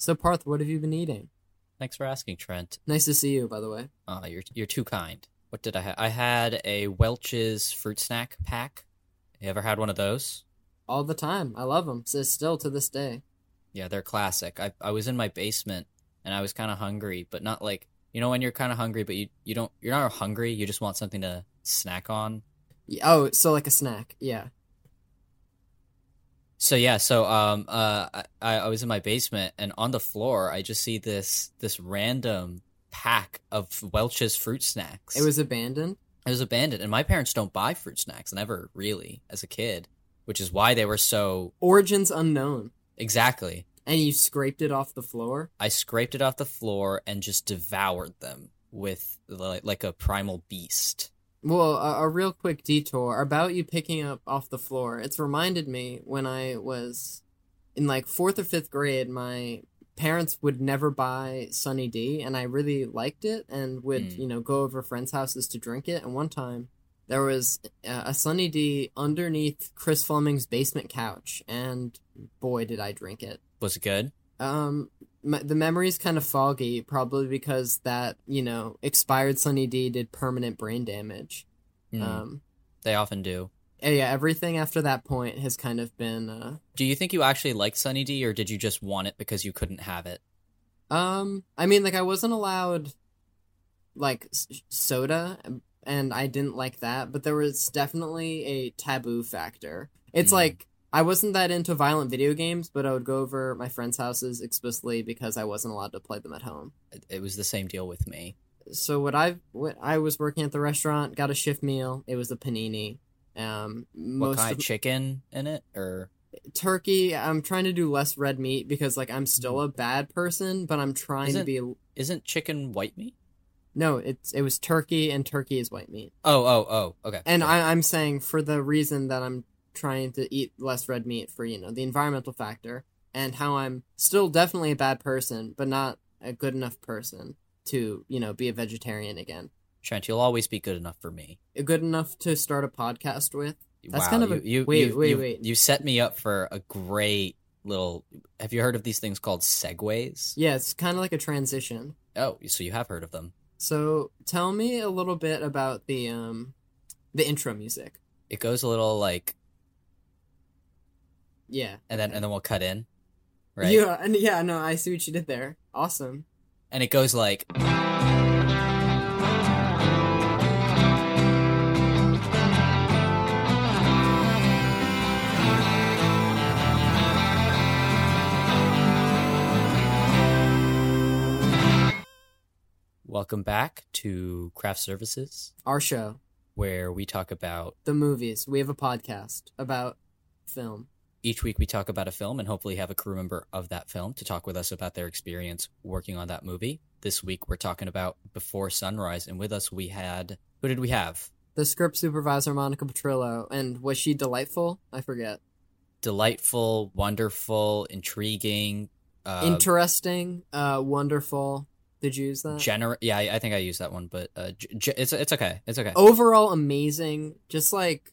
So Parth, what have you been eating? Thanks for asking, Trent. Nice to see you, by the way. Uh, you're you're too kind. What did I have? I had a Welch's fruit snack pack. You ever had one of those? All the time. I love them. So still to this day. Yeah, they're classic. I I was in my basement and I was kind of hungry, but not like you know when you're kind of hungry, but you you don't you're not hungry. You just want something to snack on. Oh, so like a snack. Yeah. So yeah, so um uh I, I was in my basement and on the floor I just see this this random pack of Welch's fruit snacks. It was abandoned. it was abandoned and my parents don't buy fruit snacks never really as a kid, which is why they were so Origins unknown. exactly. And you scraped it off the floor. I scraped it off the floor and just devoured them with like, like a primal beast. Well, a, a real quick detour about you picking up off the floor. It's reminded me when I was in like fourth or fifth grade, my parents would never buy Sunny D, and I really liked it and would, Mm. you know, go over friends' houses to drink it. And one time there was uh, a Sunny D underneath Chris Fleming's basement couch, and boy, did I drink it. Was it good? Um, m- the memory's kind of foggy, probably because that you know expired Sunny D did permanent brain damage. Hmm, Um, they often do. yeah, everything after that point has kind of been. Uh, Do you think you actually liked Sunny D or did you just want it because you couldn't have it? um, I mean, like I wasn't allowed like s- soda, and I didn't like that, but there was definitely a taboo factor. It's Mm. like. I wasn't that into violent video games, but I would go over my friends' houses explicitly because I wasn't allowed to play them at home. It, it was the same deal with me. so what I what I was working at the restaurant, got a shift meal. It was a panini. Um, What kind of of chicken in it or turkey. I'm trying to do less red meat because like I'm still a bad person, but I'm trying to Isn't- be. isn't chicken white meat? No, it's it was turkey, and turkey is white meat. Oh, oh, oh. Okay. And Okay. I, I'm saying for the reason that I'm trying to eat less red meat for you know the environmental factor and how I'm still definitely a bad person, but not a good enough person to you know be a vegetarian again. Trent, you'll always be good enough for me. Good enough to start a podcast with. That's wow, kind of a- you, you, wait, you, wait, you, wait. You set me up for a great little. Have you heard of these things called segues? Yeah, it's kind of like a transition. Oh, so you have heard of them. So tell me a little bit about the um the intro music. It goes a little like, Yeah. and then and then we'll cut in, right? Yeah, and yeah, no, I see what you did there. Awesome. And it goes like. Welcome back to Craft Services, Our show, where we talk about the movies. We have a podcast about film. Each week we talk about a film and hopefully have a crew member of that film to talk with us about their experience working on that movie. This week we're talking about Before Sunrise, and with us we had who did we have? The script supervisor Monika Petrillo, and was she delightful? I forget. Delightful, wonderful, intriguing, uh, Interesting, uh, wonderful. Did you use that? gener- Yeah, I, I think I used that one, but uh, g- g- it's it's okay. It's okay. Overall, amazing. Just like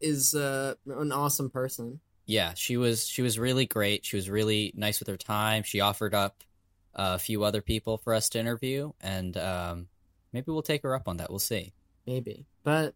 is uh, an awesome person. Yeah, she was she was really great. She was really nice with her time. She offered up a few other people for us to interview, and um, maybe we'll take her up on that. We'll see. maybe. But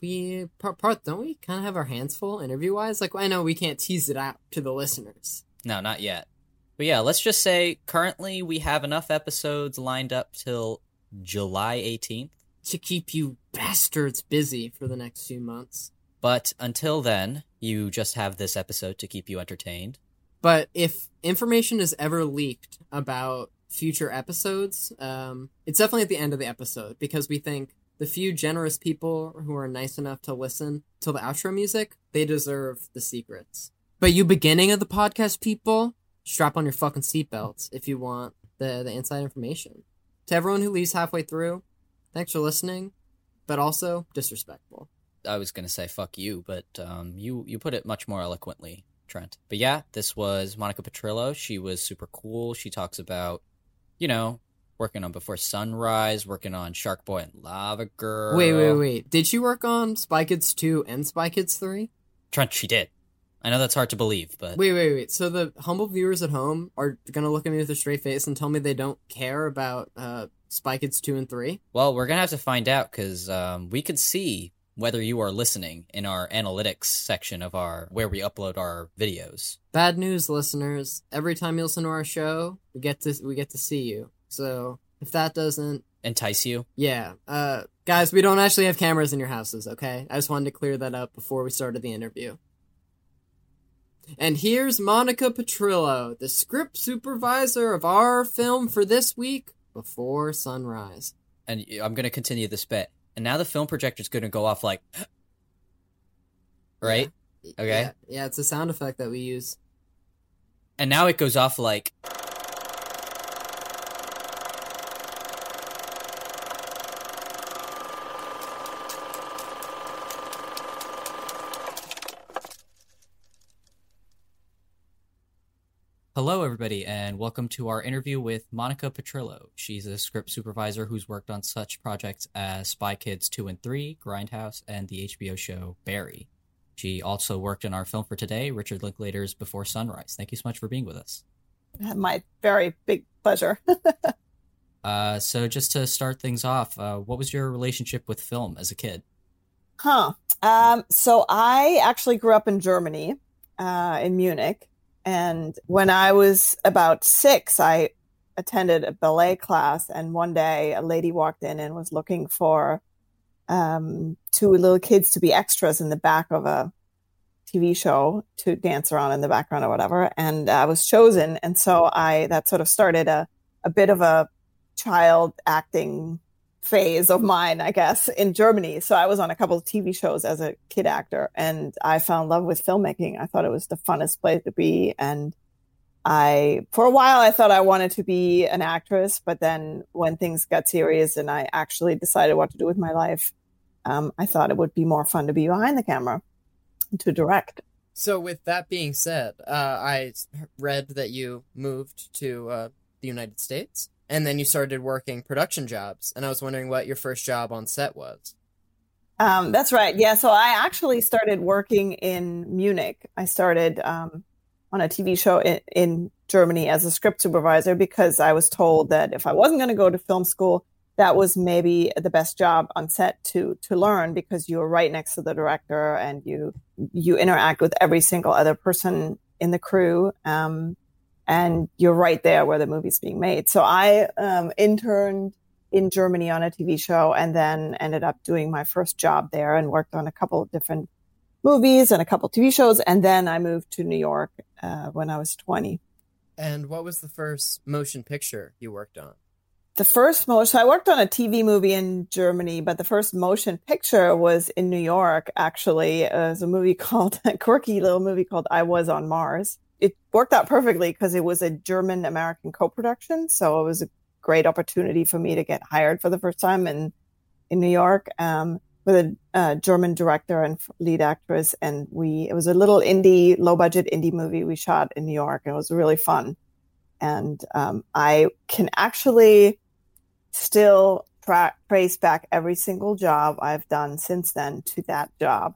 we part, part don't we kind of have our hands full interview wise? Like I know we can't tease it out to the listeners. No, not yet. But yeah, let's just say currently we have enough episodes lined up till July 18th. to keep you bastards busy for the next few months. But until then, you just have this episode to keep you entertained. But if information is ever leaked about future episodes, um, it's definitely at the end of the episode because we think the few generous people who are nice enough to listen to the outro music, they deserve the secrets. But you beginning of the podcast people, strap on your fucking seatbelts if you want the, the inside information. To everyone who leaves halfway through, thanks for listening, but also disrespectful. I was gonna say fuck you, but um, you you put it much more eloquently, Trent. But yeah, this was Monika Petrillo. She was super cool. She talks about, you know, working on Before Sunrise, working on Shark Boy and Lava Girl. Wait, wait, wait. Did she work on Spy Kids 2 and Spy Kids 3? Trent, she did. I know that's hard to believe, but Wait, wait, wait. So the humble viewers at home are gonna look at me with a straight face and tell me they don't care about uh, Spy Kids two and three. well, we're gonna have to find out because um, we could see whether you are listening in our analytics section of our where we upload our videos. Bad news, listeners. Every time you listen to our show, we get to we get to see you. So if that doesn't, Entice you? yeah, uh, guys, we don't actually have cameras in your houses. Okay, I just wanted to clear that up before we started the interview. And here's Monika Petrillo, the script supervisor of our film for this week, Before Sunrise. And I'm gonna continue this bit. And now the film projector's gonna go off like, right? Okay. Yeah, yeah, it's a sound effect that we use. And now it goes off like. Hello, everybody, and welcome to our interview with Monika Petrillo. She's a script supervisor who's worked on such projects as Spy Kids 2 and 3, Grindhouse, and the HBO show Barry. She also worked in our film for today, Richard Linklater's Before Sunrise. Thank you so much for being with us. My very big pleasure. Uh, so, just to start things off, uh, what was your relationship with film as a kid? huh. Um, so I actually grew up in Germany, uh, in Munich. And when I was about six, I attended a ballet class. And one day a lady walked in and was looking for um, two little kids to be extras in the back of a TV show to dance around in the background or whatever. And I was chosen. And so I, that sort of started a, a bit of a child acting phase of mine, I guess, in Germany. So I was on a couple of TV shows as a kid actor and I fell in love with filmmaking. I thought it was the funnest place to be. And I, for a while, I thought I wanted to be an actress, but then when things got serious and I actually decided what to do with my life, um, I thought it would be more fun to be behind the camera to direct. So, with that being said, uh, I read that you moved to uh, the United States and then you started working production jobs. And I was wondering what your first job on set was. Um, that's right. Yeah. So I actually started working in Munich. I started um, on a TV show in, in Germany as a script supervisor because I was told that if I wasn't going to go to film school, that was maybe the best job on set to to learn because you were right next to the director and you you interact with every single other person in the crew. Um, and you're right there where the movie's being made. So I um, interned in Germany on a TV show and then ended up doing my first job there and worked on a couple of different movies and a couple of TV shows. And then I moved to New York uh, when I was 20. And what was the first motion picture you worked on? The first motion, so I worked on a TV movie in Germany, but the first motion picture was in New York, actually. It was a movie called, a quirky little movie called I Was on Mars. It worked out perfectly because it was a German American co production. So it was a great opportunity for me to get hired for the first time in, in New York um, with a uh, German director and lead actress. And we, it was a little indie, low budget indie movie we shot in New York. And it was really fun. And um, I can actually still tra- trace back every single job I've done since then to that job.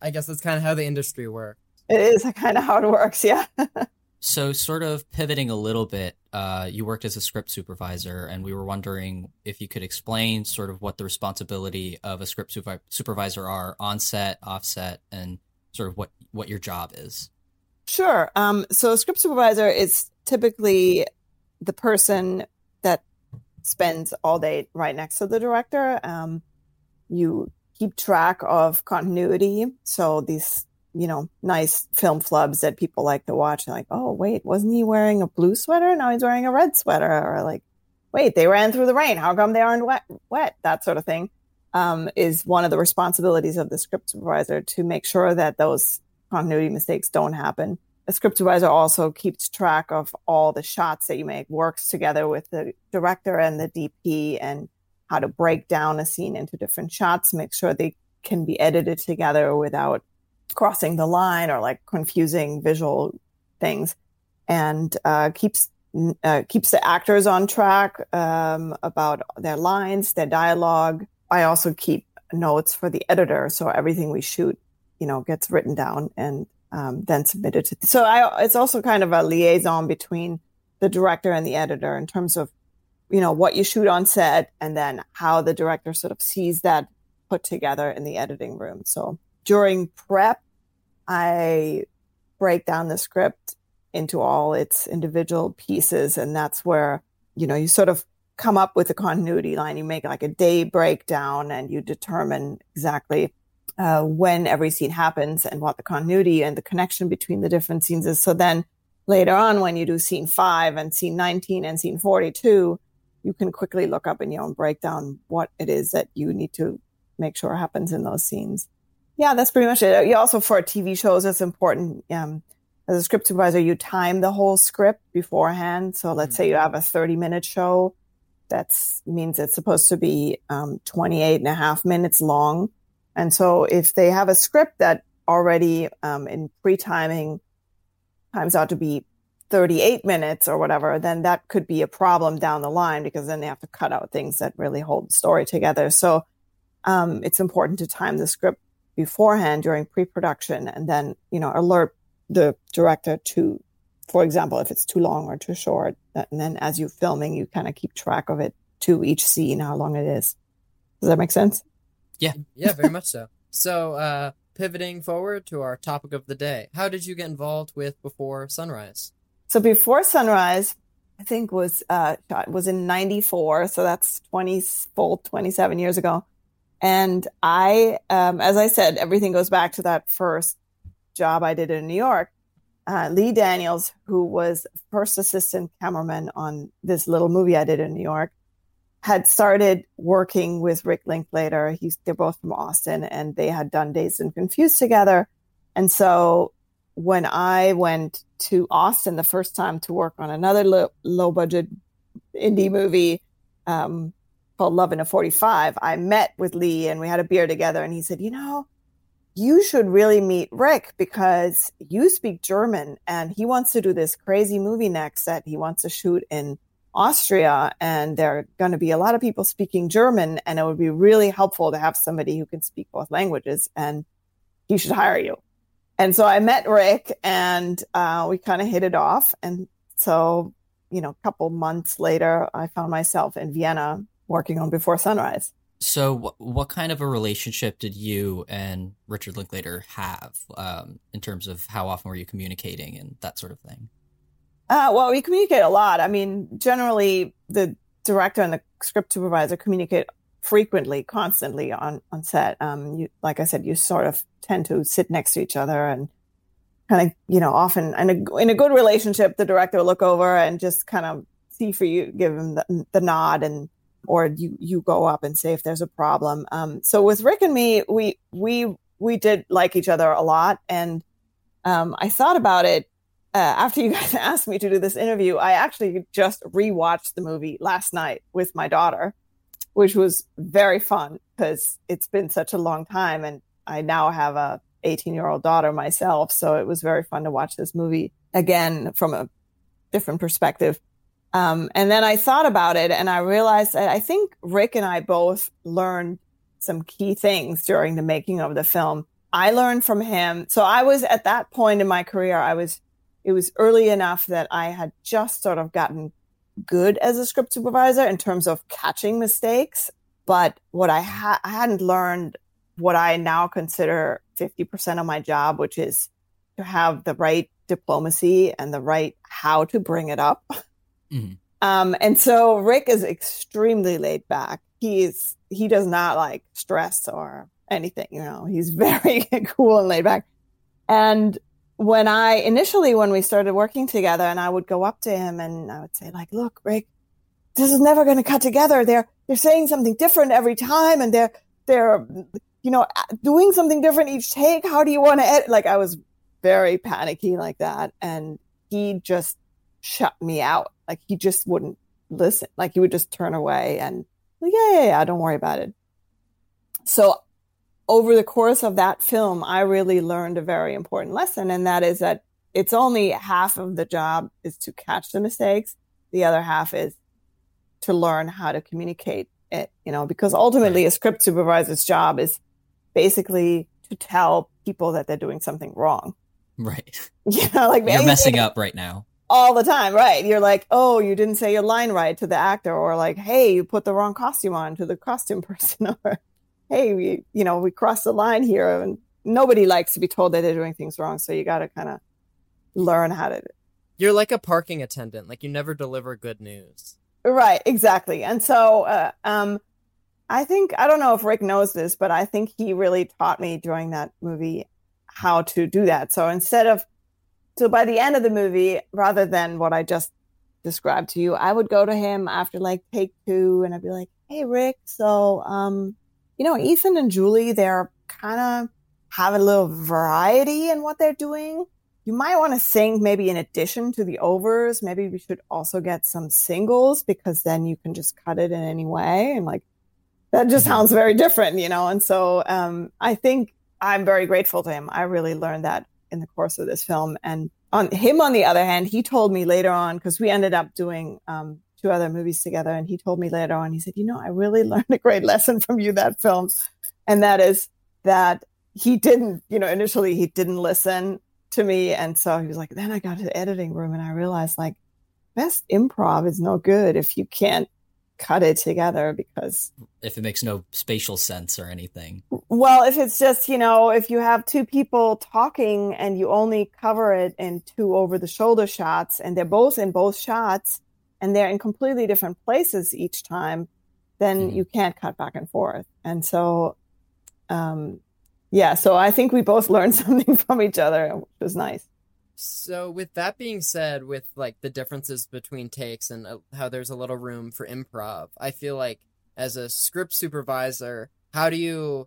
I guess that's kind of how the industry works. It is kind of how it works. Yeah. So, sort of pivoting a little bit, uh, you worked as a script supervisor, and we were wondering if you could explain sort of what the responsibility of a script supervi- supervisor are on set, offset, and sort of what what your job is. Sure. Um, so a script supervisor is typically the person that spends all day right next to the director. Um, you keep track of continuity. So these, you know, nice film flubs that people like to watch. Like, oh, wait, wasn't he wearing a blue sweater? Now he's wearing a red sweater. Or like, wait, they ran through the rain. How come they aren't wet? Wet? That sort of thing um, is one of the responsibilities of the script supervisor to make sure that those continuity mistakes don't happen. A script supervisor also keeps track of all the shots that you make, works together with the director and the DP and how to break down a scene into different shots, make sure they can be edited together without crossing the line or like confusing visual things and uh, keeps uh, keeps the actors on track um, about their lines, their dialogue. I also keep notes for the editor, so everything we shoot, you know, gets written down and um, then submitted to. So I, it's also kind of a liaison between the director and the editor in terms of, you know, what you shoot on set and then how the director sort of sees that put together in the editing room. So during prep, I break down the script into all its individual pieces. And that's where, you know, you sort of come up with a continuity line. You make like a day breakdown and you determine exactly uh, when every scene happens and what the continuity and the connection between the different scenes is. So then later on, when you do scene five and scene 19 and scene 42, you can quickly look up in your own breakdown what it is that you need to make sure happens in those scenes. Yeah, that's pretty much it. You also for TV shows, it's important. Um, as a script supervisor, you time the whole script beforehand. So let's mm-hmm. say you have a 30 minute show. That means it's supposed to be um, 28 and a half minutes long. And so if they have a script that already um, in pre-timing times out to be 38 minutes or whatever, then that could be a problem down the line because then they have to cut out things that really hold the story together. So um, it's important to time the script beforehand during pre-production and then, you know, alert the director to, for example, if it's too long or too short. And then as you're filming, you kind of keep track of it to each scene, how long it is. Does that make sense? Yeah. Yeah, very much so. So, uh, pivoting forward to our topic of the day, how did you get involved with Before Sunrise? So, Before Sunrise, I think was uh, was in '94, so that's 20 full 27 years ago. And I, um, as I said, everything goes back to that first job I did in New York. Uh, Lee Daniels, who was first assistant cameraman on this little movie I did in New York, had started working with Rick Linklater. He's they're both from Austin, and they had done Dazed and Confused together. And so when I went to Austin the first time to work on another lo- low budget indie movie um, called Love and a 45, I met with Lee and we had a beer together. And he said, You know, you should really meet Rick because you speak German and he wants to do this crazy movie next that he wants to shoot in Austria, and there are going to be a lot of people speaking German, and it would be really helpful to have somebody who can speak both languages, and he should hire you. And so I met Rick, and uh, we kind of hit it off. And so, you know, a couple months later, I found myself in Vienna working on Before Sunrise. So, what kind of a relationship did you and Richard Linklater have um, in terms of how often were you communicating and that sort of thing? Uh, well, we communicate a lot. I mean, generally, the director and the script supervisor communicate frequently, constantly on on set. Um, you, like I said, you sort of tend to sit next to each other and kind of, you know, often in a in a good relationship, the director will look over and just kind of see for you, give him the, the nod, and or you you go up and say if there's a problem. Um, so with Rick and me, we we we did like each other a lot, and um, I thought about it uh, after you guys asked me to do this interview, I actually just rewatched the movie last night with my daughter, which was very fun because it's been such a long time, and I now have a 18 year old daughter myself, so it was very fun to watch this movie again from a different perspective. Um, and then I thought about it, and I realized that I think Rick and I both learned some key things during the making of the film. I learned from him. So I was at that point in my career, I was it was early enough that I had just sort of gotten good as a script supervisor in terms of catching mistakes. But what I, ha- I hadn't learned what I now consider 50% of my job, which is to have the right diplomacy and the right how to bring it up. Mm-hmm. Um, and so Rick is extremely laid back. He is, he does not like stress or anything, you know, he's very cool and laid back. And when I initially, when we started working together and I would go up to him and I would say like, look, Rick, this is never going to cut together. They're, they're saying something different every time and they're, they're, you know, doing something different each take. How do you want to edit? Like I was very panicky like that. And he just shut me out. Like he just wouldn't listen. Like he would just turn away and like, yeah, yeah, yeah, don't worry about it. So over the course of that film, I really learned a very important lesson, and that is that it's only half of the job is to catch the mistakes. The other half is to learn how to communicate it, you know, because ultimately a script supervisor's job is basically to tell people that they're doing something wrong. Right. You know, like You're messing up right now. All the time, right? You're like, oh, you didn't say your line right to the actor, or like, hey, you put the wrong costume on to the costume person, or hey, we, you know, we crossed the line here, and nobody likes to be told that they're doing things wrong, so you got to kind of learn how to. You're like a parking attendant. Like you never deliver good news. Right, exactly, and so, uh, um, I think I don't know if Rick knows this, but I think he really taught me during that movie how to do that. So instead of so by the end of the movie, rather than what I just described to you, I would go to him after like take two and I'd be like, Hey Rick, so um, you know, Ethan and Julie, they're kind of have a little variety in what they're doing. You might want to sing maybe in addition to the overs, maybe we should also get some singles because then you can just cut it in any way. And like that just Mhm. sounds very different, you know? And so um I think I'm very grateful to him. I really learned that in the course of this film. And on him, on the other hand, he told me later on because we ended up doing um, two other movies together, and he told me later on, he said, "You know, I really learned a great lesson from you that film, and that is that he didn't, you know, initially he didn't listen to me, and so he was like, then I got to the editing room and I realized like best improv is no good if you can't cut it together because If it makes no spatial sense or anything. well, if it's just, you know, if you have two people talking and you only cover it in two over the shoulder shots and they're both in both shots and they're in completely different places each time, then Mhm. you can't cut back and forth. And so, um, yeah, so I think we both learned something from each other, which was nice. So, with that being said, with like the differences between takes and uh, how there's a little room for improv, I feel like as a script supervisor, how do you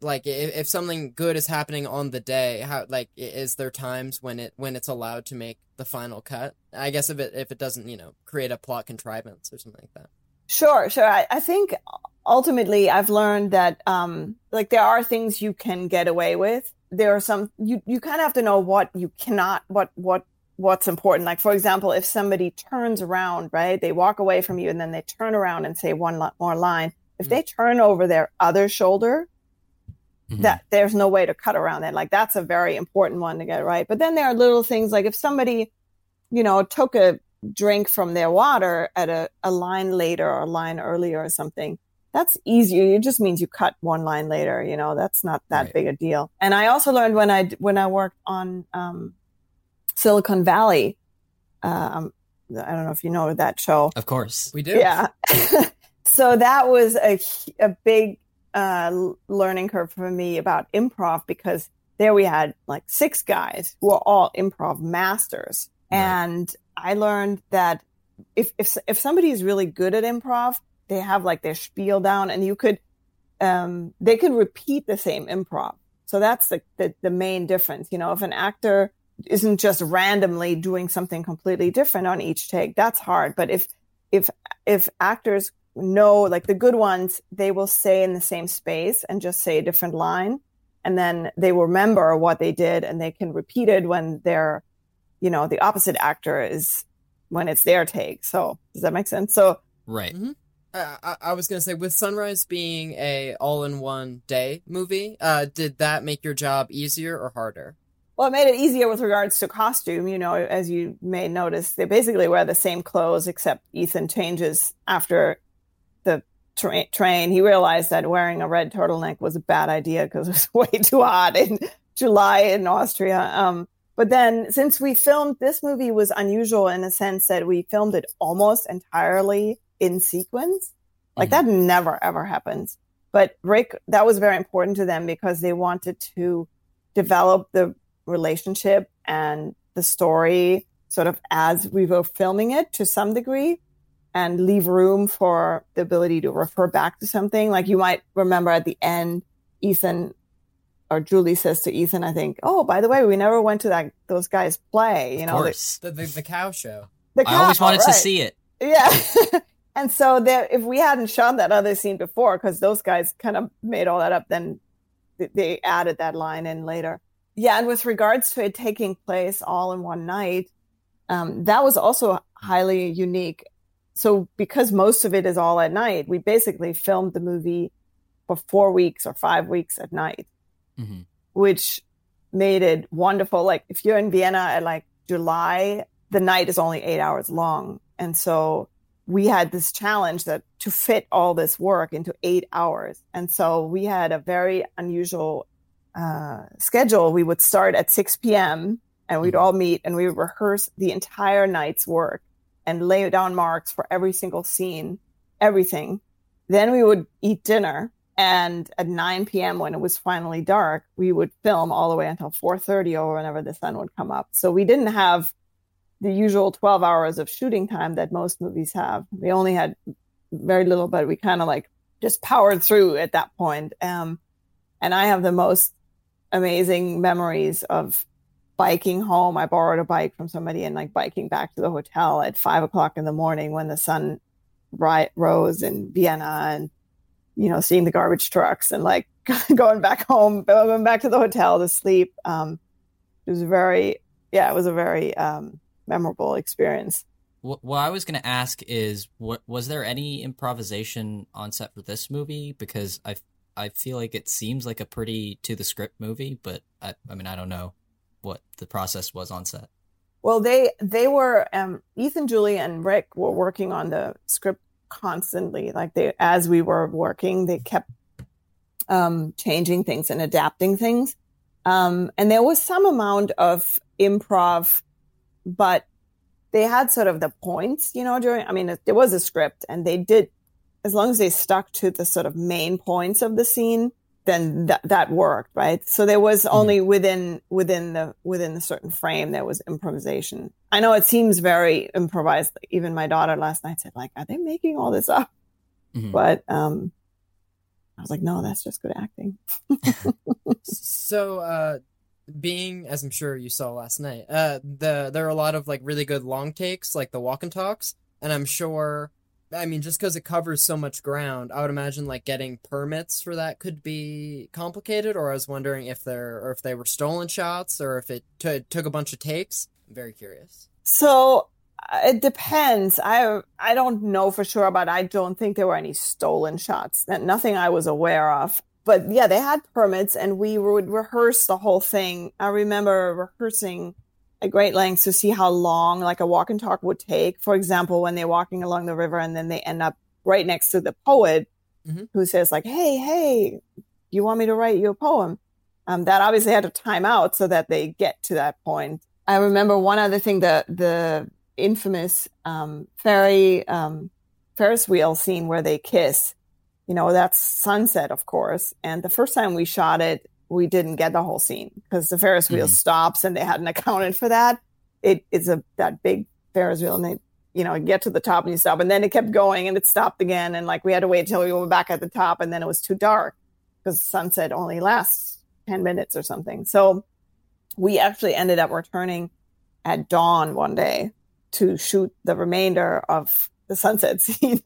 like if, if something good is happening on the day? How like is there times when it when it's allowed to make the final cut? I guess if it if it doesn't you know create a plot contrivance or something like that. Sure, sure. I, I think ultimately I've learned that um like there are things you can get away with. There are some you you kind of have to know what you cannot what what what's important. Like for example, if somebody turns around, right? They walk away from you and then they turn around and say one more line. If Mm. they turn over their other shoulder, Mhm. that there's no way to cut around that. Like that's a very important one to get right. But then there are little things like if somebody, you know, took a drink from their water at a, a line later or a line earlier or something, that's easier. It just means you cut one line later. You know, that's not that Right. big a deal. And I also learned when I when I worked on um, Silicon Valley. Um, I don't know if you know that show. Of course. We do. Yeah. so that was a a big uh, learning curve for me about improv because there we had like six guys who are all improv masters, Right. and I learned that if if if somebody is really good at improv, they have like their spiel down, and you could um, they could repeat the same improv. So that's the, the the main difference. You know, if an actor isn't just randomly doing something completely different on each take, that's hard. But if if if actors know like the good ones they will stay in the same space and just say a different line and then they remember what they did and they can repeat it when they're you know the opposite actor is when it's their take so does that make sense so Right. Uh, I, I was gonna say, with Sunrise being a all-in-one day movie, uh, did that make your job easier or harder? well it made it easier with regards to costume you know as you may notice they basically wear the same clothes except ethan changes after the tra- train he realized that wearing a red turtleneck was a bad idea because it was way too hot in july in austria um, but then since we filmed this movie was unusual in the sense that we filmed it almost entirely in sequence like Mhm. that never ever happens but rick that was very important to them because they wanted to develop the relationship and the story sort of as we were filming it to some degree and leave room for the ability to refer back to something. Like you might remember at the end, Ethan or Julie says to Ethan, I think, oh, by the way, we never went to that those guys play, you of know, the, course. The the, the cow show. the I always cow, wanted to see it. Yeah. and so there, if we hadn't shot that other scene before, because those guys kind of made all that up, then they added that line in later. Yeah. And with regards to it taking place all in one night, um, that was also highly unique. So because most of it is all at night, we basically filmed the movie for four weeks or five weeks at night Mhm. which made it wonderful. Like if you're in Vienna at like July, the night is only eight hours long. And so we had this challenge that to fit all this work into eight hours. And so we had a very unusual uh, schedule. We would start at 6 p.m. and we'd all meet and we would rehearse the entire night's work and lay down marks for every single scene, everything. Then we would eat dinner. And at 9 p.m., when it was finally dark, we would film all the way until 4:30 or whenever the sun would come up. So we didn't have the usual 12 hours of shooting time that most movies have. We only had very little, but we kind of like just powered through at that point. Um, and I have the most amazing memories of biking home. I borrowed a bike from somebody and like biking back to the hotel at five o'clock in the morning when the sun rose in Vienna and, you know, seeing the garbage trucks and like going back home, going back to the hotel to sleep. Um, it was very, yeah, it was a very, um, memorable experience. What, what I was going to ask is, what was there any improvisation on set for this movie? Because I I feel like it seems like a pretty to the script movie, but I I mean I don't know what the process was on set. Well, they they were um, Ethan, Julie, and Rick were working on the script constantly. Like they, as we were working, they kept um, changing things and adapting things. Um, and there was some amount of improv but they had sort of the points, you know, during, I mean, there was a script and they did, as long as they stuck to the sort of main points of the scene, then that, that worked, right? So there was mm-hmm. only within, within the, within the certain frame, there was improvisation. I know it seems very improvised. Even my daughter last night said, like, are they making all this up? Mm-hmm. But, um, I was like, no, that's just good acting. so, uh, being as I'm sure you saw last night, uh, the there are a lot of like really good long takes, like the walk and talks, and I'm sure. I mean, just because it covers so much ground, I would imagine like getting permits for that could be complicated. Or I was wondering if they're or if they were stolen shots or if it t- took a bunch of takes. I'm very curious. So uh, it depends. I I don't know for sure, but I don't think there were any stolen shots. That nothing I was aware of but yeah, they had permits and we would rehearse the whole thing. I remember rehearsing at great lengths to see how long like a walk and talk would take. For example, when they're walking along the river and then they end up right next to the poet mm-hmm. who says like, Hey, hey, you want me to write you a poem? Um, that obviously had to time out so that they get to that point. I remember one other thing, the, the infamous, um, ferry, um, Ferris wheel scene where they kiss you know, that's sunset, of course. And the first time we shot it, we didn't get the whole scene because the Ferris wheel mm-hmm. stops and they hadn't accounted for that. It is a that big Ferris wheel and they, you know, get to the top and you stop. And then it kept going and it stopped again. And like we had to wait until we were back at the top and then it was too dark because sunset only lasts 10 minutes or something. So we actually ended up returning at dawn one day to shoot the remainder of the sunset scene.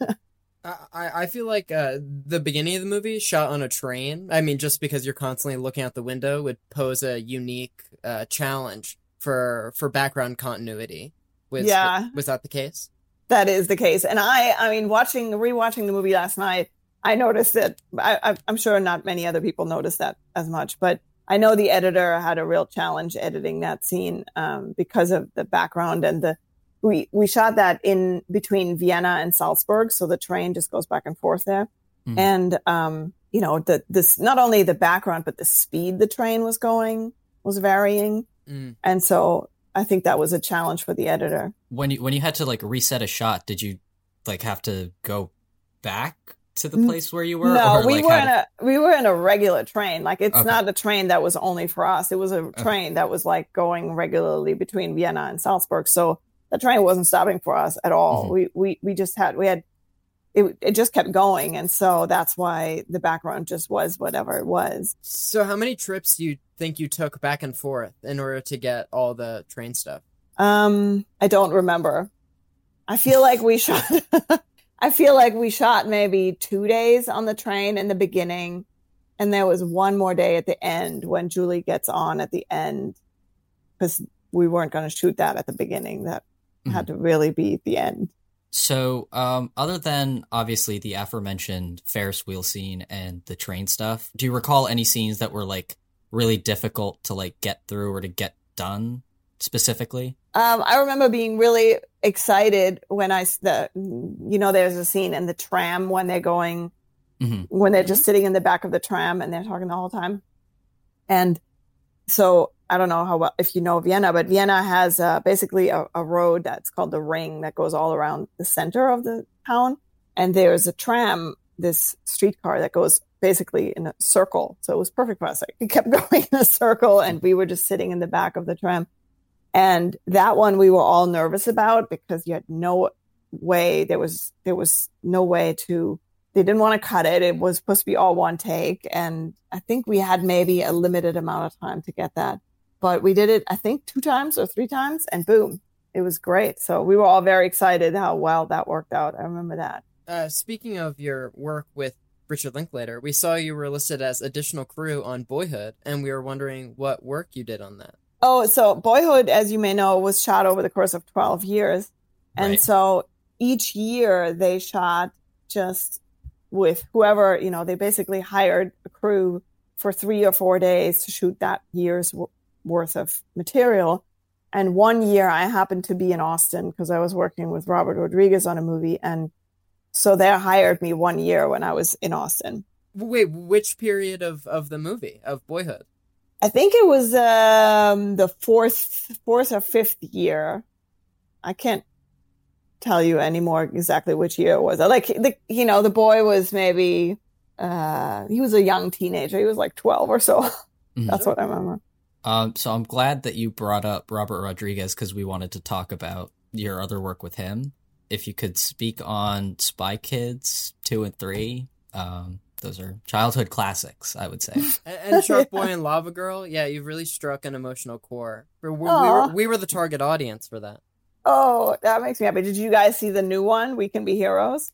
I, I feel like uh, the beginning of the movie shot on a train. I mean, just because you're constantly looking out the window would pose a unique uh, challenge for for background continuity. Was, yeah, was that the case? That is the case. And I, I mean, watching rewatching the movie last night, I noticed that. I, I'm sure not many other people noticed that as much, but I know the editor had a real challenge editing that scene um, because of the background and the we we shot that in between Vienna and Salzburg, so the train just goes back and forth there. Mm. And um, you know, the this not only the background but the speed the train was going was varying, mm. and so I think that was a challenge for the editor. When you when you had to like reset a shot, did you like have to go back to the place where you were? No, we like were in a we were in a regular train. Like it's okay. not a train that was only for us. It was a train okay. that was like going regularly between Vienna and Salzburg. So the train wasn't stopping for us at all. Mm-hmm. We, we, we just had, we had, it, it just kept going. And so that's why the background just was whatever it was. So how many trips do you think you took back and forth in order to get all the train stuff? Um, I don't remember. I feel like we shot, I feel like we shot maybe two days on the train in the beginning. And there was one more day at the end when Julie gets on at the end because we weren't going to shoot that at the beginning. That mm-hmm. had to really be the end. So, um, other than obviously the aforementioned Ferris wheel scene and the train stuff, do you recall any scenes that were like really difficult to like get through or to get done specifically? Um, I remember being really excited when I the you know there's a scene in the tram when they're going hmm when they're just sitting in the back of the tram and they're talking the whole time. And so I don't know how well if you know Vienna, but Vienna has uh, basically a, a road that's called the Ring that goes all around the center of the town, and there's a tram, this streetcar that goes basically in a circle. So it was perfect for us. Like, it kept going in a circle, and we were just sitting in the back of the tram. And that one we were all nervous about because you had no way there was there was no way to they didn't want to cut it. It was supposed to be all one take. And I think we had maybe a limited amount of time to get that. But we did it, I think, two times or three times, and boom, it was great. So we were all very excited how well that worked out. I remember that. Uh, speaking of your work with Richard Linklater, we saw you were listed as additional crew on Boyhood, and we were wondering what work you did on that. Oh, so Boyhood, as you may know, was shot over the course of 12 years. And Right. so each year they shot just with whoever, you know, they basically hired a crew for three or four days to shoot that year's worth of material. And one year I happened to be in Austin because I was working with Robert Rodriguez on a movie. And so they hired me one year when I was in Austin. Wait, which period of, of the movie of Boyhood? I think it was um, the fourth, fourth or fifth year. I can't tell you anymore exactly which year it was. Like the, you know, the boy was maybe uh, he was a young teenager. He was like twelve or so. Mhm. That's what I remember. Um, so I'm glad that you brought up Robert Rodriguez because we wanted to talk about your other work with him. If you could speak on Spy Kids two and three, um, those are childhood classics, I would say. And, and Shark Boy and Lava Girl, yeah, you've really struck an emotional core. We, we, we, were, we were the target audience for that. Oh, that makes me happy. Did you guys see the new one? We can be heroes.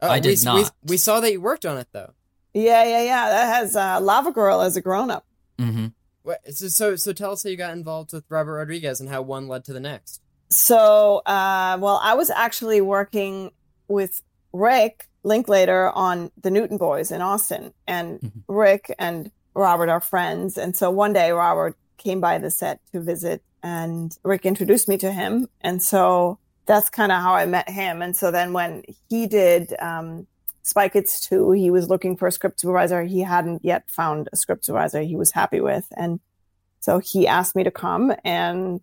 Oh, I did we, We, not. we saw that you worked on it though. Yeah, yeah, yeah. That has uh, Lava Girl as a grown up. hmm What, so, so so tell us how you got involved with Robert Rodriguez and how one led to the next. So, uh, well, I was actually working with Rick Linklater on the Newton Boys in Austin, and Mhm. Rick and Robert are friends. And so one day, Robert came by the set to visit, and Rick introduced me to him. And so that's kind of how I met him. And so then when he did um, Spy Kids 2, he was looking for a script supervisor. He hadn't yet found a script supervisor he was happy with. And so he asked me to come, and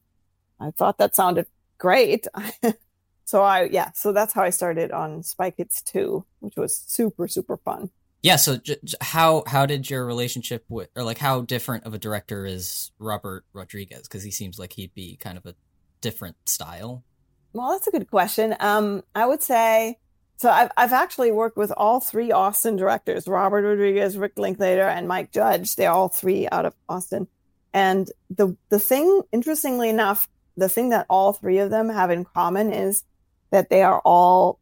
I thought that sounded great. so I, yeah, so that's how I started on Spy Kids 2, which was super, super fun. Yeah. So j- j- how how did your relationship with, or like how different of a director is Robert Rodriguez? Because he seems like he'd be kind of a different style. Well, that's a good question. Um, I would say so. I've I've actually worked with all three Austin directors: Robert Rodriguez, Rick Linklater, and Mike Judge. They're all three out of Austin. And the the thing, interestingly enough, the thing that all three of them have in common is that they are all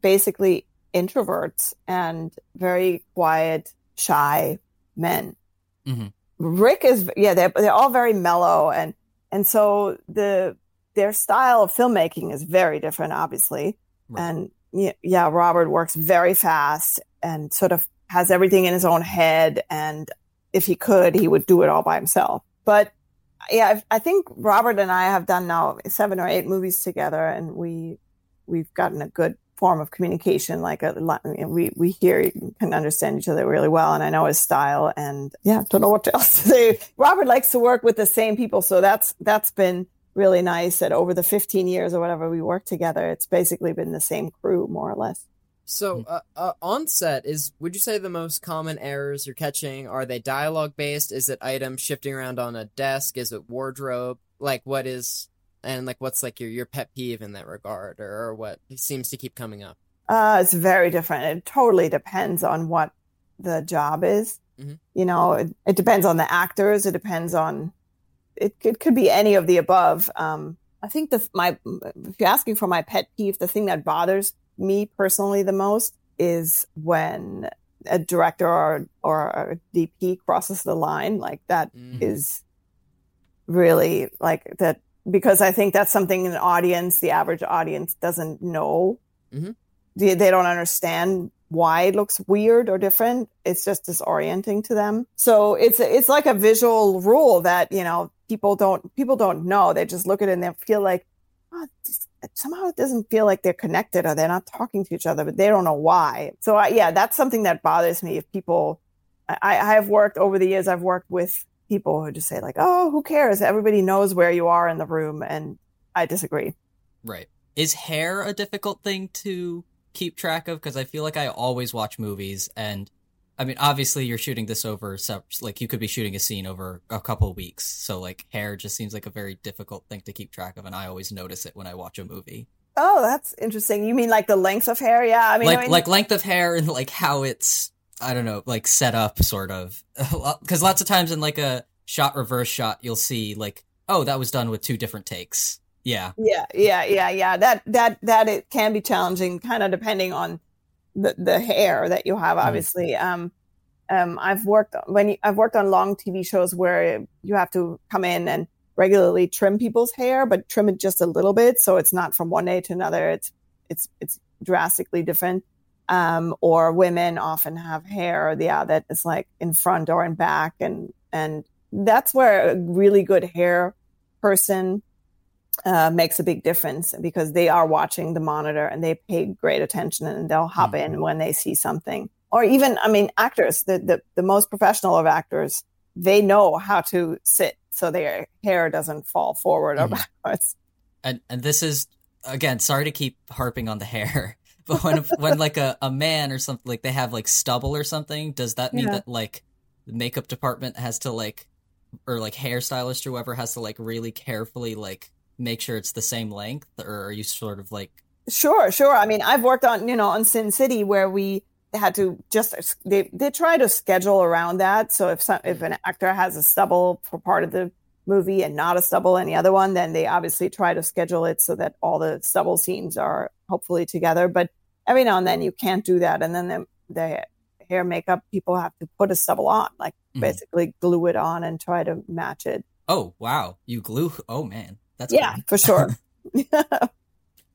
basically introverts and very quiet, shy men. Mhm. Rick is yeah, they're they're all very mellow and and so the their style of filmmaking is very different, obviously. Right. And yeah, Robert works very fast and sort of has everything in his own head. And if he could, he would do it all by himself. But yeah, I think Robert and I have done now seven or eight movies together, and we we've gotten a good form of communication. Like a we we hear can understand each other really well, and I know his style. And yeah, don't know what else to say. Robert likes to work with the same people, so that's that's been really nice. That over the 15 years or whatever we worked together, it's basically been the same crew more or less. So, uh, uh, on set is would you say the most common errors you're catching are they dialogue based? Is it items shifting around on a desk? Is it wardrobe? Like what is and like what's like your your pet peeve in that regard, or, or what seems to keep coming up? Uh, it's very different. It totally depends on what the job is. Mhm. You know, it, it depends on the actors. It depends on, it, it could be any of the above. Um, I think the, my, if you're asking for my pet peeve, the thing that bothers me personally the most is when a director or, or a DP crosses the line like that Mhm. is really like that because I think that's something an audience, the average audience doesn't know. Mhm. They, they don't understand why it looks weird or different. It's just disorienting to them. So it's it's like a visual rule that you know people don't people don't know. They just look at it and they feel like oh, somehow it doesn't feel like they're connected or they're not talking to each other, but they don't know why. So I, yeah, that's something that bothers me. If people, I, I have worked over the years, I've worked with people who just say like, oh, who cares? Everybody knows where you are in the room, and I disagree. Right. Is hair a difficult thing to keep track of? Because I feel like I always watch movies and I mean, obviously, you're shooting this over like you could be shooting a scene over a couple weeks. So like hair just seems like a very difficult thing to keep track of, and I always notice it when I watch a movie. Oh, that's interesting. You mean like the length of hair? Yeah, I mean, like I mean, like length of hair and like how it's I don't know, like set up, sort of. Because lots of times in like a shot reverse shot, you'll see like, oh, that was done with two different takes. Yeah. Yeah, yeah, yeah, yeah. That that that it can be challenging, kind of depending on the the hair that you have. Mm-hmm. Obviously, mm. um, um, I've worked when you, I've worked on long TV shows where you have to come in and regularly trim people's hair, but trim it just a little bit, so it's not from one day to another. It's it's it's drastically different. Um, or women often have hair, yeah, that is like in front or in back, and and that's where a really good hair person uh, makes a big difference because they are watching the monitor and they pay great attention and they'll hop mm-hmm. in when they see something. Or even, I mean, actors, the, the, the most professional of actors, they know how to sit so their hair doesn't fall forward mm-hmm. or backwards. And and this is again, sorry to keep harping on the hair, but when when like a, a man or something like they have like stubble or something, does that mean yeah. that like the makeup department has to like or like hairstylist or whoever has to like really carefully like make sure it's the same length, or are you sort of like? Sure, sure. I mean, I've worked on you know on Sin City where we had to just they they try to schedule around that. So if some if an actor has a stubble for part of the movie and not a stubble any other one, then they obviously try to schedule it so that all the stubble scenes are hopefully together. But every now and then you can't do that, and then the, the hair makeup people have to put a stubble on, like mm-hmm. basically glue it on and try to match it. Oh wow, you glue! Oh man, that's yeah, cool. for sure.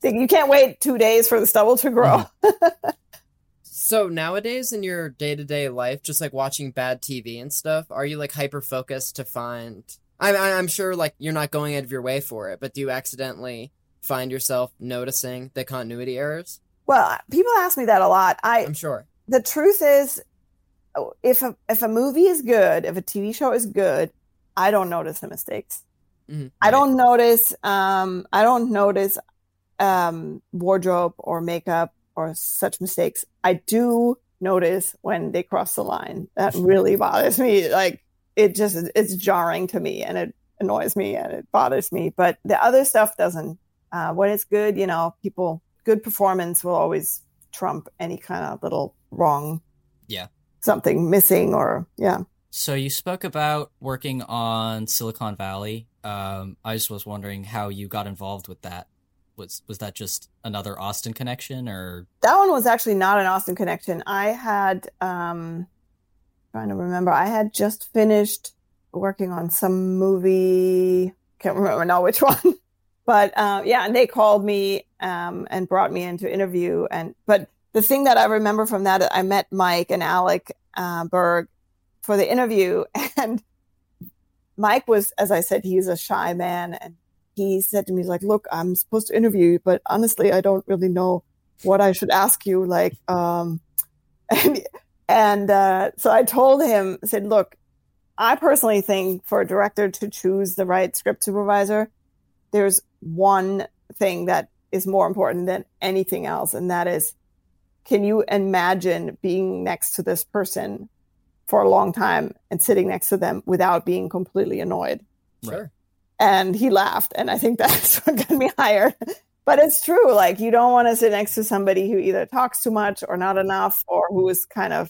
you can't wait two days for the stubble to grow. Mm-hmm. so nowadays, in your day to day life, just like watching bad TV and stuff, are you like hyper focused to find? I'm I'm sure like you're not going out of your way for it, but do you accidentally find yourself noticing the continuity errors? Well, people ask me that a lot. I I'm sure. The truth is, if a if a movie is good, if a TV show is good, I don't notice the mistakes. Mm-hmm. I don't notice. Um, I don't notice um, wardrobe or makeup or such mistakes. I do notice when they cross the line. That really bothers me. Like it just it's jarring to me and it annoys me and it bothers me. But the other stuff doesn't. Uh, when it's good, you know, people good performance will always trump any kind of little wrong. Yeah. Something missing or yeah. So you spoke about working on Silicon Valley. Um, I just was wondering how you got involved with that. Was was that just another Austin connection, or that one was actually not an Austin connection? I had um, trying to remember. I had just finished working on some movie. Can't remember now which one, but uh, yeah, and they called me um, and brought me in to interview. And but the thing that I remember from that, I met Mike and Alec uh, Berg for the interview. And Mike was, as I said, he's a shy man. And he said to me, like, look, I'm supposed to interview you, but honestly, I don't really know what I should ask you. Like, um, and, and uh, so I told him, said, look, I personally think for a director to choose the right script supervisor, there's one thing that is more important than anything else. And that is, can you imagine being next to this person for a long time and sitting next to them without being completely annoyed. Sure. And he laughed, and I think that's what got me hired. But it's true. Like, you don't want to sit next to somebody who either talks too much or not enough, or who is kind of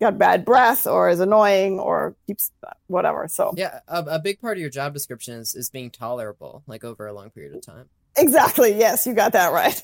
got bad breath or is annoying or keeps whatever. So, yeah, a, a big part of your job description is, is being tolerable, like over a long period of time. Exactly. Yes, you got that right.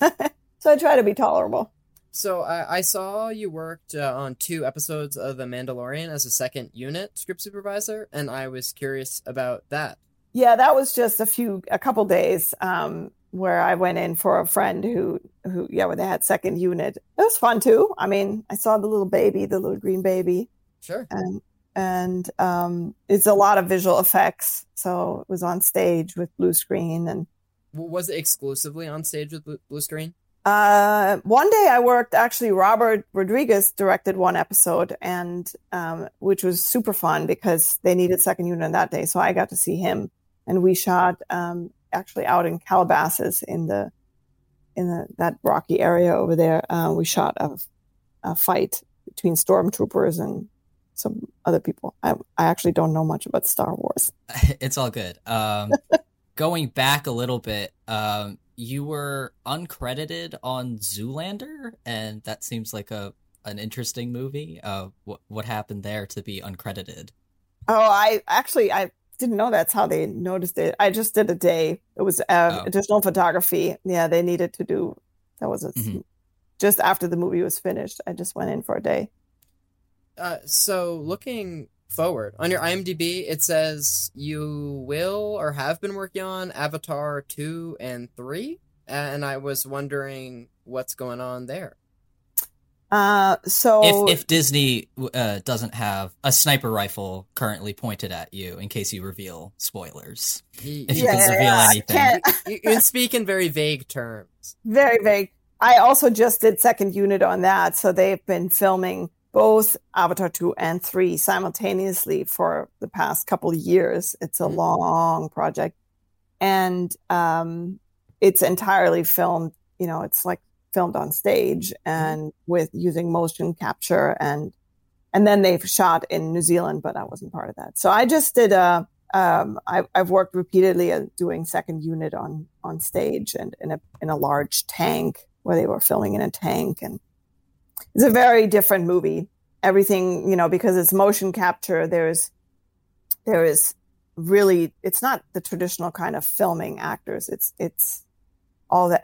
so I try to be tolerable. So I, I saw you worked uh, on two episodes of The Mandalorian as a second unit script supervisor, and I was curious about that. Yeah, that was just a few, a couple days. Um, where I went in for a friend who who yeah, where they had second unit. It was fun too. I mean, I saw the little baby, the little green baby, Sure. and and um, it's a lot of visual effects. So it was on stage with blue screen and. Was it exclusively on stage with blue screen? Uh, one day I worked actually Robert Rodriguez directed one episode and um, which was super fun because they needed second unit on that day, so I got to see him and we shot um, actually out in Calabasas in the in the that rocky area over there. Uh, we shot a, a fight between stormtroopers and some other people. I I actually don't know much about Star Wars. it's all good. Um, going back a little bit, um, you were uncredited on Zoolander, and that seems like a an interesting movie. Uh, what what happened there to be uncredited? Oh, I actually I didn't know that's how they noticed it. I just did a day. It was uh, Oh. additional photography. Yeah, they needed to do. That was a, Mhm. just after the movie was finished. I just went in for a day. Uh, so looking forward on your IMDb, it says you will or have been working on Avatar two and three, and I was wondering what's going on there. Uh, so if if Disney uh, doesn't have a sniper rifle currently pointed at you, in case you reveal spoilers, if you Yeah, can reveal yeah. anything. You, you can speak in very vague terms. very vague. I also just did second unit on that, so they've been filming both Avatar two and three simultaneously for the past couple of years. It's a Mhm. long project, and um, it's entirely filmed. You know, it's like filmed on stage and with using motion capture and and then they've shot in New Zealand, but I wasn't part of that. So I just did a. Um, I've, I've worked repeatedly at doing second unit on on stage and in a in a large tank where they were filming in a tank, and it's a very different movie. Everything you know because it's motion capture. There's there is really it's not the traditional kind of filming actors. It's it's all the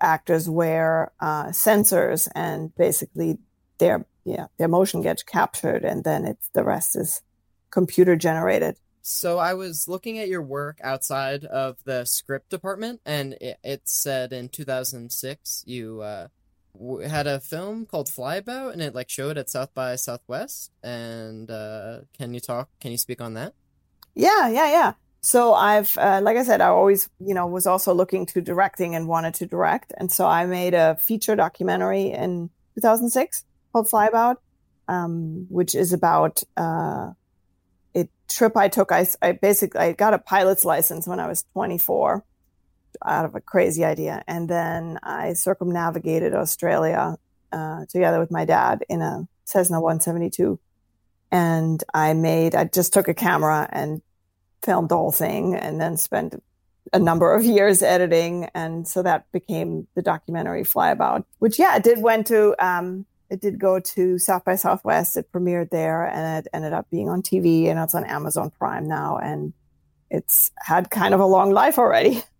actors wear uh, sensors and basically their yeah their motion gets captured and then it's the rest is computer generated. So I was looking at your work outside of the script department, and it, it said in 2006 you uh, had a film called Flyabout, and it like showed at South by Southwest. And uh, can you talk? Can you speak on that? Yeah, yeah, yeah. So I've, uh, like I said, I always, you know, was also looking to directing and wanted to direct, and so I made a feature documentary in 2006 called Flyabout, um, which is about uh, a trip I took. I, I basically I got a pilot's license when I was 24, out of a crazy idea, and then I circumnavigated Australia uh, together with my dad in a Cessna 172, and I made. I just took a camera and filmed the whole thing and then spent a number of years editing. And so that became the documentary flyabout which yeah it did went to um it did go to south by southwest. It premiered there and it ended up being on tv and it's on amazon prime now. And it's had kind of a long life already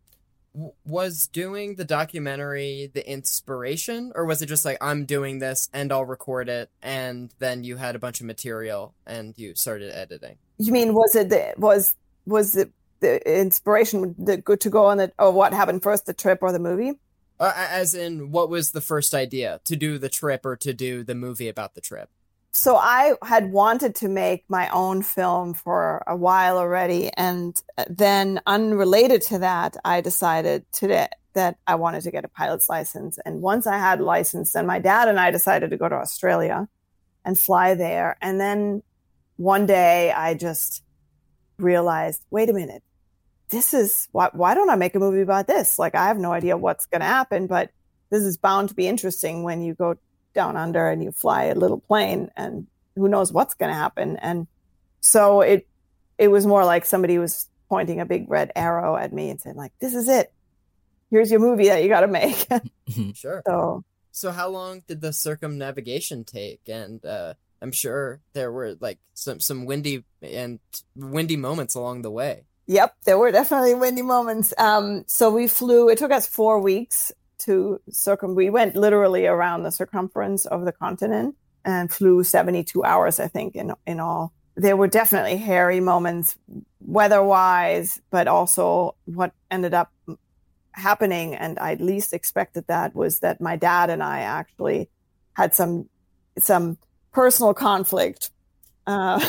was doing the documentary the inspiration, or was it just like I'm doing this and I'll record it, and then you had a bunch of material and you started editing? you mean was it the, was was it the inspiration the good to go on it or what happened first the trip or the movie Uh, as in, what was the first idea to do the trip or to do the movie about the trip? So I had wanted to make my own film for a while already, and uh, then unrelated to that, I decided today that I wanted to get a pilot's license. And once I had a license, then my dad and I decided to go to Australia and fly there. And then one day, I just realized, wait a minute, this is why why don't I make a movie about this? Like I have no idea what's going to happen, but this is bound to be interesting when you go down under and you fly a little plane and who knows what's going to happen and so it it was more like somebody was pointing a big red arrow at me and saying like this is it here's your movie that you got to make Sure. so So how long did the circumnavigation take? And uh, I'm sure there were like some some windy and windy moments along the way. Yep, there were definitely windy moments. Um, so we flew. It took us four weeks to circum. We went literally around the circumference of the continent and flew seventy-two hours, I think, in in all. There were definitely hairy moments, weather-wise, but also what ended up happening, and I least expected that, was that my dad and I actually had some some personal conflict. Uh,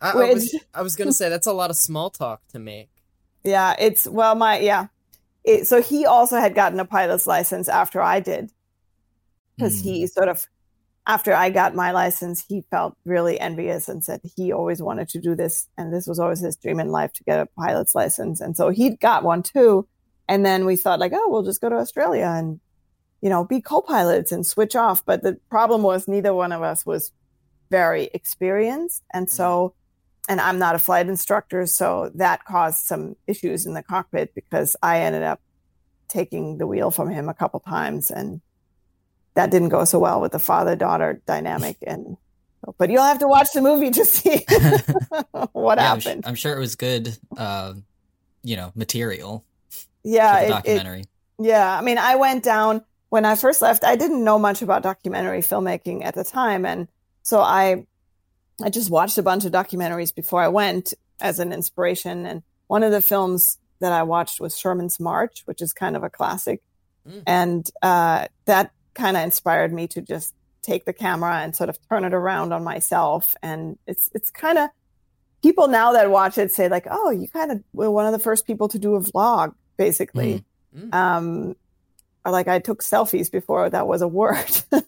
I, I was, I was gonna say that's a lot of small talk to make. yeah, it's well, my yeah. It, so he also had gotten a pilot's license after I did, because Mm. he sort of after I got my license, he felt really envious and said he always wanted to do this, and this was always his dream in life to get a pilot's license, and so he got one too. And then we thought like, oh, we'll just go to Australia and you know be co-pilots and switch off. But the problem was neither one of us was very experienced, and so. And I'm not a flight instructor, so that caused some issues in the cockpit because I ended up taking the wheel from him a couple times and that didn't go so well with the father daughter dynamic and but you'll have to watch the movie to see what Yeah, happened I'm sure it was good, uh, you know, material yeah the it- documentary. yeah i mean i went down when i first left i didn't know much about documentary filmmaking at the time and so i i just watched a bunch of documentaries before i went as an inspiration and one of the films that i watched was sherman's march which is kind of a classic. Mm. and uh, that kind of inspired me to just take the camera and sort of turn it around on myself. And it's it's kind of people now that watch it say like oh you kind of were one of the first people to do a vlog basically. Mm. um or like i took selfies before that was a word.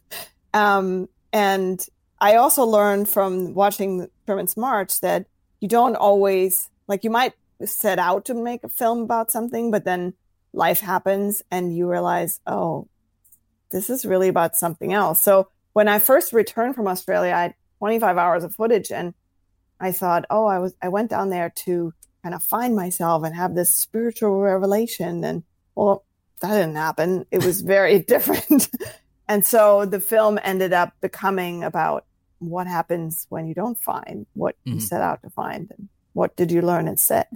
Um and i also learned from watching Sherman's march that you don't always like you might set out to make a film about something but then life happens and you realize oh this is really about something else. So when i first returned from australia i had 25 hours of footage and i thought oh i was i went down there to kind of find myself and have this spiritual revelation and well that didn't happen. It was very different. And so the film ended up becoming about what happens when you don't find what you Mhm. set out to find and what did you learn instead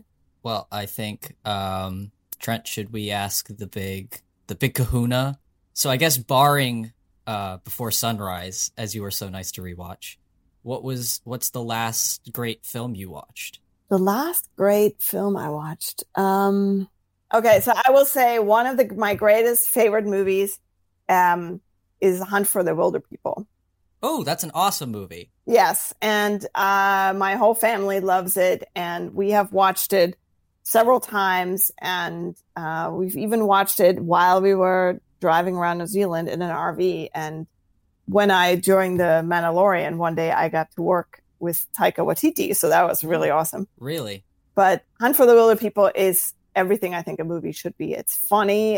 Well, I think um, Trent, should we ask the big the big Kahuna? So I guess barring uh, Before Sunrise, as you were so nice to rewatch, what was what's the last great film you watched? The last great film I watched. Um, okay, so I will say one of the my greatest favorite movies um, is Hunt for the Wilderpeople. Oh, that's an awesome movie. Yes, and uh, my whole family loves it, and we have watched it several times, and uh, we've even watched it while we were driving around New Zealand in an RV. And when I joined the Mandalorian one day, I got to work with Taika Waititi, so that was really awesome. Really? But Hunt for the Wilderpeople is everything I think a movie should be. It's funny,